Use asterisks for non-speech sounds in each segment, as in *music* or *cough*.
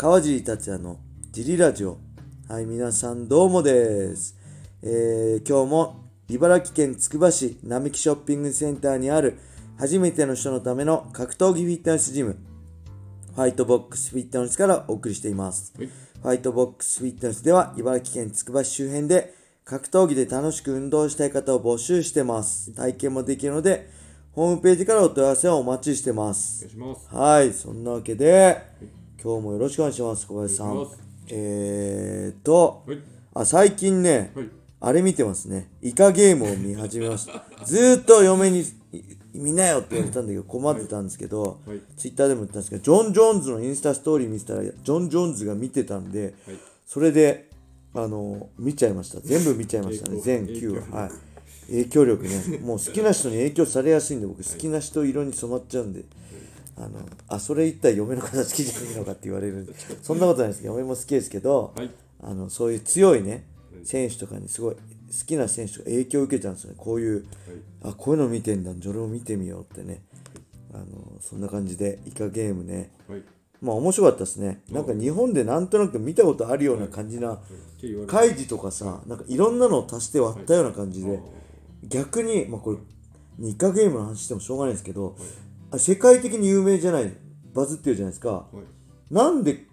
川尻達也のジリラジオ。はい、皆さんどうもです。えー、今日も茨城県つくば市並木ショッピングセンターにある初めての人のための格闘技フィットネスジム、ファイトボックスフィットネスからお送りしています。はいファイトボックスフィットネスでは茨城県つくば市周辺で格闘技で楽しく運動したい方を募集してます。体験もできるので、ホームページからお問い合わせをお待ちしてまおす願い。します。はい、そんなわけで、今日もよろしくお願いします、小林さん。えーと、はい。あ、最近ね、はい。あれ見てますね。イカゲームを見始めました。*laughs* ずーっと嫁にい見なよって言われたんだけど困ってたんですけど、はいツイッターでも言ったんですけど、ジョン・ジョーンズのインスタストーリー見てたら、ジョン・ジョーンズが見てたんで、はい。それで、あの、見ちゃいました。全部見ちゃいましたね。全 *laughs* 影響9話。はい。影響力ね。もう好きな人に影響されやすいんで、僕好きな人色に染まっちゃうんで。あの、あ、それ言ったら嫁の方好きじゃないのかって言われるんで、*laughs* そんなことないですけど、嫁も好きですけど、はい。あのそういう強いね選手とかにすごい好きな選手とか影響を受けちゃうんですよね。こういうあこういうの見てんだじゃあ俺も見てみようってね。あのそんな感じでイカゲームね。はい。まあ面白かったですね。なんか日本でなんとなく見たことあるような感じなって言われカイジとかさなんかいろんなのを足して割ったような感じで逆にまあこれイカゲームの話してもしょうがないですけどあ世界的に有名じゃないバズってるじゃないですかはい。なんで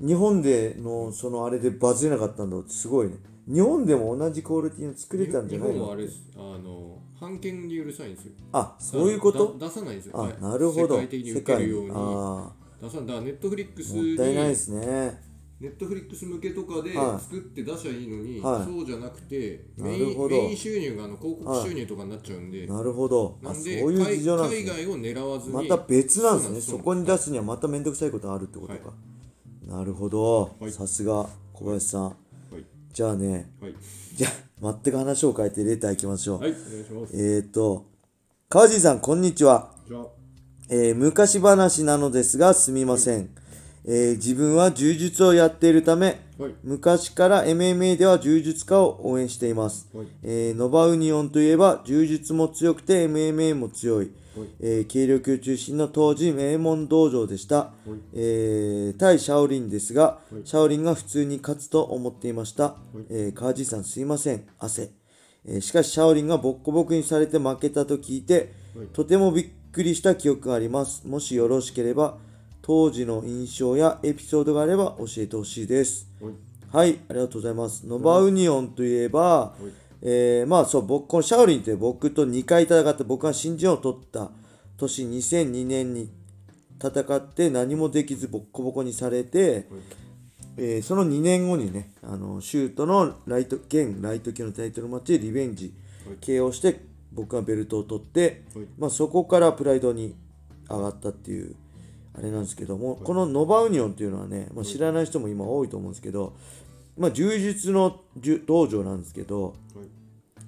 日本でのそのあれでバズれなかったんだろう？ってすごいね日本でも同じクオリティの作れたんじゃないの？日本はあれです。あの、判権にうるさいんですよ。あそういうこと？だ出さないんですよ。あはいなるほど世界的に受けるように。あ出さない。だからネットフリックスあもったいないですねネットフリックス向けとかではい。作って出しゃいいのに、はい。そうじゃなくてなメインるほど。メイン収入があの広告収入とかになっちゃうんで、なるほど。あなんでそういう事情なん海ですね。海外を狙わずにまた別なんですね。そうそこに出すにはまた面倒くさいことあるってことか、なるほど。はい。さすが小林さん。はい。じゃあね。はい。じゃあ全く話を変えてレターいきましょう、はいお願いします。えーと川尻さんこんにちは。じゃあえー昔話なのですがすみません、えー自分は柔術をやっているためはい。昔から MMA では柔術家を応援しています、はい。えーノバウニオンといえば柔術も強くて MMA も強い、はい。えー軽量級中心の当時名門道場でした、えー対シャオリンですが、シャオリンが普通に勝つと思っていました、えー川地さんすいません。汗、えーしかしシャオリンがボッコボコにされて負けたと聞いて、とてもびっくりした記憶があります。もしよろしければ当時の印象やエピソードがあれば教えてほしいです。はい。はい、ありがとうございます。ノバウニオンといえば、えーまあそう、僕、このシャオリンって僕と2回戦って、僕が新人を取った年2002年に戦って何もできずボッコボコにされて、えーその2年後にね、あのシュートのライト、現ライト級のタイトルマッチでリベンジ、KO して僕がベルトを取って、はい。まあ、そこからプライドに上がったっていうあれなんですけども、このノバウニオンっていうのはね、まあ、知らない人も今多いと思うんですけど、まあ、柔術の柔道場なんですけど、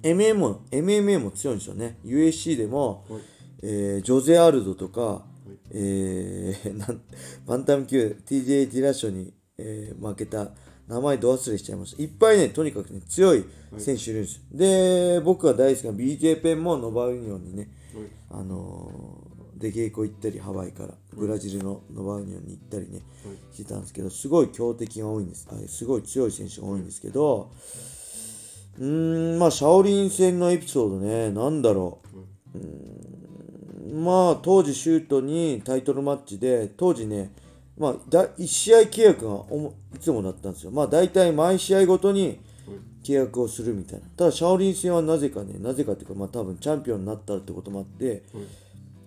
MMA も MMA も強いんですよね。USC でも、はい。えージョゼ・アルドとか、えー *laughs* なんバンタム級 TJ ディラッショに、えー負けた名前ど忘れしちゃいました。いっぱいねとにかくね強い選手いるんです。よ、で僕が大好きな BJ ペンもノバウニオンにね、あのーで稽古行ったりハワイからブラジルのノバウニオンに行ったりね、してたんですけどすごい強敵が多いんです。あすごい強い選手が多いんですけどうーんまあシャオリン戦のエピソードねなんだろう。うーんまあ当時シュートにタイトルマッチで当時ねまあだ1試合契約がいつもだったんですよ。まあ大体毎試合ごとに契約をするみたいな。ただシャオリン戦はなぜかねなぜかっていうかまあ多分チャンピオンになったってこともあって、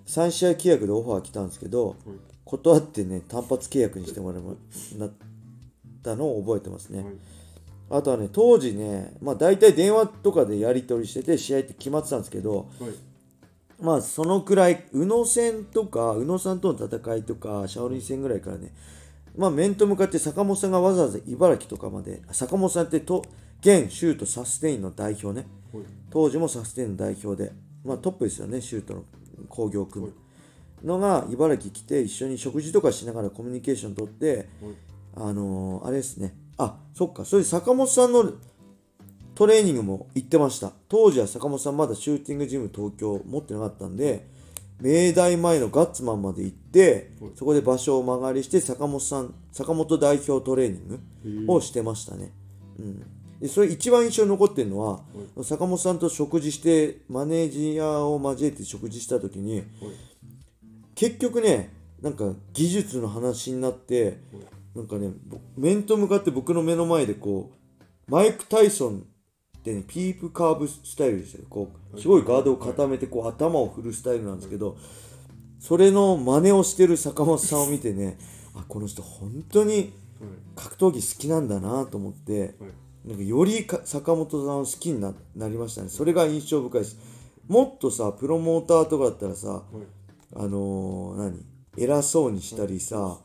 3試合契約でオファー来たんですけど、断ってね単発契約にしてもらいまなったのを覚えてますね、あとはね当時ねまあ大体電話とかでやり取りしてて試合って決まってたんですけどはい。まあそのくらい宇野戦とか宇野さんとの戦いとかシャオリン戦ぐらいからねまあ面と向かって坂本さんがわざわざ茨城とかまで坂本さんってと現シュートサステインの代表ね。はい。当時もサステインの代表でまあトップですよねシュートの工業を組む。のが茨城来て一緒に食事とかしながらコミュニケーション取ってあのーあれですね。あそっか。それで坂本さんのトレーニングも行ってました。当時は坂本さんまだシューティングジム東京持ってなかったんで明大前のガッツマンまで行ってはい。そこで場所を間借りして坂本さん坂本代表トレーニングをしてましたね、うん、でそれ一番印象に残ってるのは、坂本さんと食事してマネージャーを交えて食事した時に結局ねなんか技術の話になってなんかねぼ面と向かって僕の目の前でこうマイク・タイソンってねピープカーブスタイルでしたよ。こうすごいガードを固めてこう頭を振るスタイルなんですけどそれの真似をしてる坂本さんを見てね *laughs* あこの人本当に格闘技好きなんだなと思ってはいなんかよりか坂本さんを好きにななりましたね。それが印象深いですもっとさプロモーターとかだったらさあのー何偉そうにしたりさ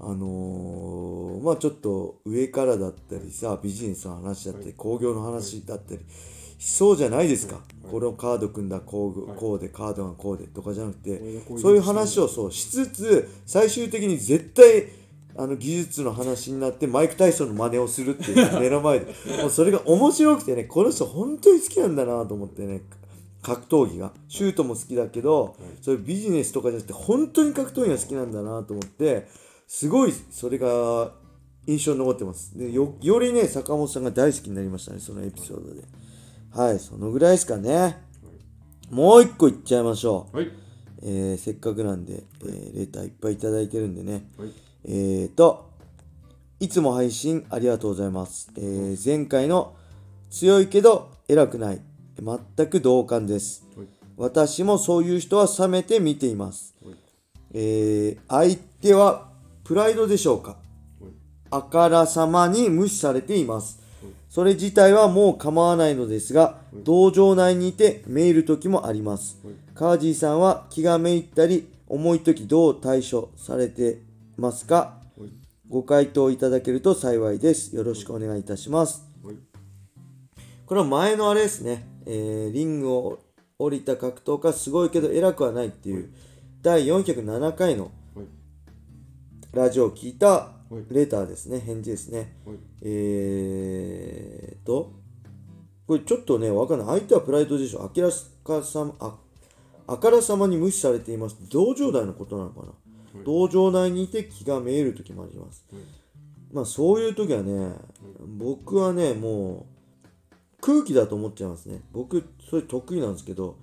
あのーまあちょっと上からだったりさビジネスの話だったり興行の話だったりしそうじゃないですか。このカード組んだこうこうでカードがこうでとかじゃなくてそういう話をそうしつつ最終的に絶対あの技術の話になってマイク・タイソンの真似をするっていう *laughs* 目の前で。もうそれが面白くてねこの人本当に好きなんだなと思ってね。格闘技が。シュートも好きだけど、そういうビジネスとかじゃなくて本当に格闘技が好きなんだなと思ってすごいそれが印象に残ってます。でよよりね坂本さんが大好きになりましたねそのエピソードで。はいそのぐらいですかね。もう一個いっちゃいましょう。はい。えーせっかくなんで、えーレターいっぱいいただいてるんでね、はいえーと、いつも配信ありがとうございます。えー前回の強いけど偉くない、全く同感です。はい私もそういう人は冷めて見ています。はいえー相手はプライドでしょうか？はいあからさまに無視されています。それ自体はもう構わないのですが、道場内にいてめいる時もあります。カージーさんは気がめいったり、重い時どう対処されてますかご回答いただけると幸いです。よろしくお願いいたします。これは前のあれですね、えーリングを降りた格闘家すごいけど偉くはないっていう第407回のラジオを聞いたレターですね、返事ですね。はいえーと、これちょっとね、わかんない。相手はプライドでしょ。あきらかさま、ああからさまに無視されています。道場内のことなのかな。道場内にいて気がめえる時もあります。まあそういう時はね、僕はね、もう空気だと思っちゃいますね。僕、それ得意なんですけど、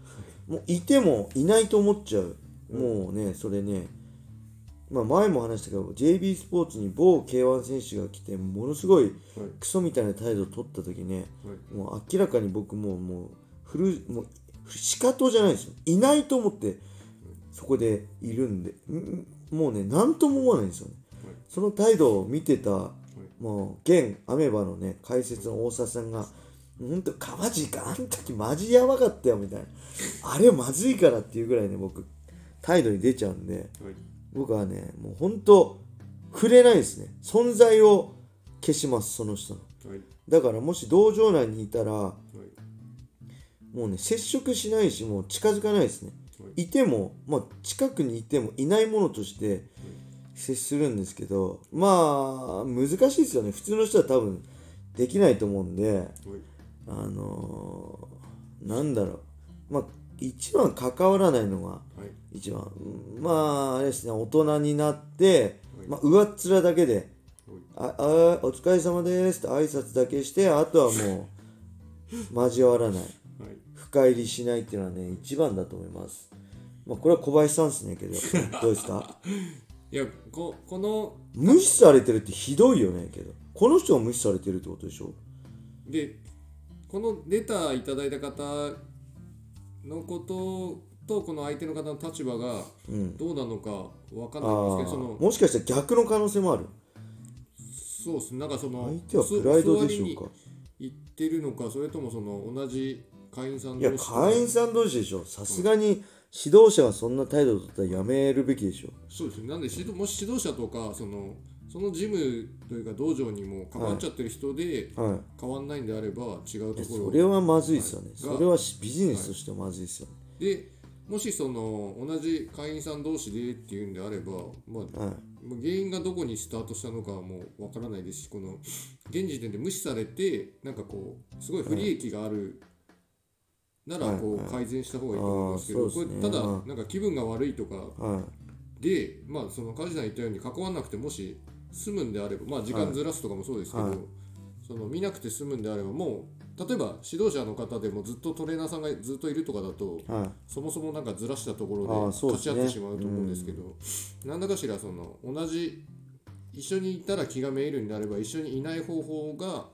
もういてもいないと思っちゃう。もうね、それね、まあ前も話したけど、JB スポーツに某 K1 選手が来て、ものすごいクソみたいな態度を取った時ね、はいもう明らかに僕もう、もう、フル、もう、仕方じゃないですよ。いないと思って、そこでいるんで、んもうね、なんとも思わないんですよね。その態度を見てた、もう、現アメバのね、解説の大沢さんが、ほんと、かまじいか、あん時マジやばかったよ、みたいな。あれまずいからっていうぐらいね、僕、態度に出ちゃうんで、はい僕はね、もう本当触れないですね。存在を消します、その人の。はいだからもし道場内にいたら、はいもうね、接触しないし、もう近づかないですね。いても、まあ、近くにいてもいないものとして接するんですけど、まあ、難しいですよね。普通の人は多分できないと思うんで、はいあのーなんだろう。まあ、一番関わらないのが、はい。一番。うんまああれですね。大人になって、まあ、上っ面だけで「ああお疲れ様です」って挨拶だけしてあとはもう *laughs* 交わらないはい深入りしないっていうのはね一番だと思います。まあこれは小林さんですねけど。*laughs* どうですか？いやここの無視されてるってひどいよねけど。この人が無視されてるってことでしょ？でこのレターいただいた方のこととこの相手の方の立場がうん。どうなのかわかんあないんですけど、そのあもしかしたら逆の可能性もある。そうですね。なんかその相手はプライドでしょうか？教わりに行ってるのかそれともその同じ会員さんいや同士会員さん同士でしょ。さすがに指導者がそんな態度を取ったらやめるべきでしょ。そうですね。なんで指導もし指導者とかそのそのジムというか道場にも関わっちゃってる人ではい。変わんないんであれば違うところそれはまずいですよね。はい。それはしビジネスとしてまずいですよね。でもしその同じ会員さん同士でっていうんであれば、まあ、はい。原因がどこにスタートしたのかはもうわからないですしこの現時点で無視されてなんかこうすごい不利益があるならこう改善した方がいいと思いますけど、これただなんか気分が悪いとかはい。でまあその梶さん言ったように関わらなくてもし済むんであればまあ時間ずらすとかもそうですけど、はい。その見なくて済むんであればもう例えば指導者の方でもずっとトレーナーさんがずっといるとかだとはい。そもそもなんかずらしたとこあろで勝ち合ってしまうと思うんですけどなんだかしらその同じ一緒にいたら気がめいるんであれば一緒にいない方法が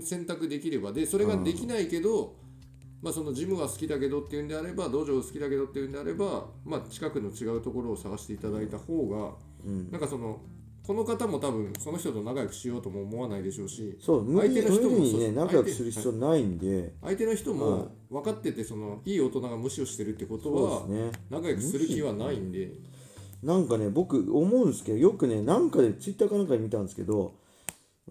選択できればでそれができないけどまあそのジムは好きだけどっていうんであれば道場好きだけどっていうんであればまあ近くの違うところを探していただいた方がうん。なんかそのこの方も多分その人と仲良くしようとも思わないでしょうしそう無理相手の人もにね仲良くする必要ないんで。相手の人はいも分かっててそのいい大人が無視をしてるってことはね。仲良くする気はないんで。なんかね僕思うんですけどよくねなんかでツイッターかなんかで見たんですけど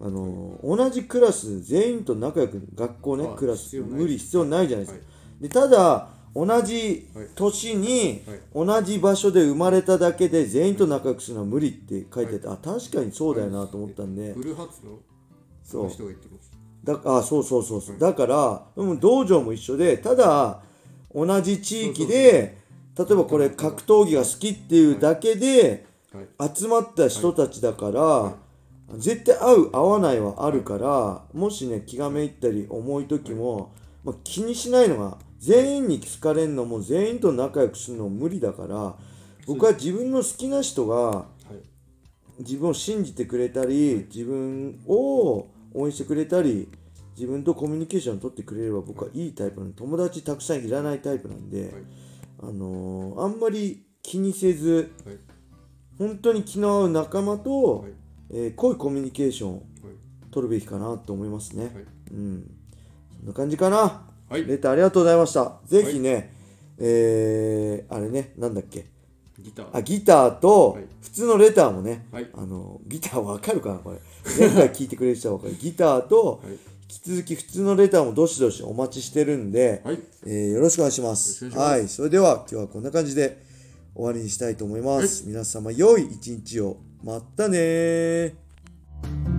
あの同じクラス全員と仲良く学校ねあクラス無理必要ないじゃないですか、はい。でただ同じはい。年にはい。同じ場所で生まれただけで全員と仲良くするのは無理って書いてて、あ確かにそうだよなと思ったんで、ブルーハーツのそそうの人が言ってます。だあそうそうそうそう、だからうん道場も一緒でただ同じ地域で例えばこれ格闘技が好きっていうだけではい。集まった人たちだから、絶対合う合わないはあるから、もしね気がめいったり重い時も、まあ、気にしないのが全員に好かれるのも全員と仲良くするのも無理だから僕は自分の好きな人がはい。自分を信じてくれたり自分を応援してくれたり自分とコミュニケーションを取ってくれれば僕はいいタイプなの友達たくさんいらないタイプなんで、はいあのーあんまり気にせずはい。本当に気の合う仲間と、はい。えー濃いコミュニケーションをはい。取るべきかなと思いますね、はい。うん。そんな感じかな。はい。レターありがとうございました。ぜひね、えーあれねなんだっけ？ギター。あギターとはい。普通のレターもね、はい。あのギターわかるかなこれ。前回聞いてくれる人はわかるギターとはい。引き続き普通のレターもどしどしお待ちしてるんで、はい。えーよろしくお願いします。いしはい。それでは今日はこんな感じで終わりにしたいと思います、皆様良い一日をまたねー。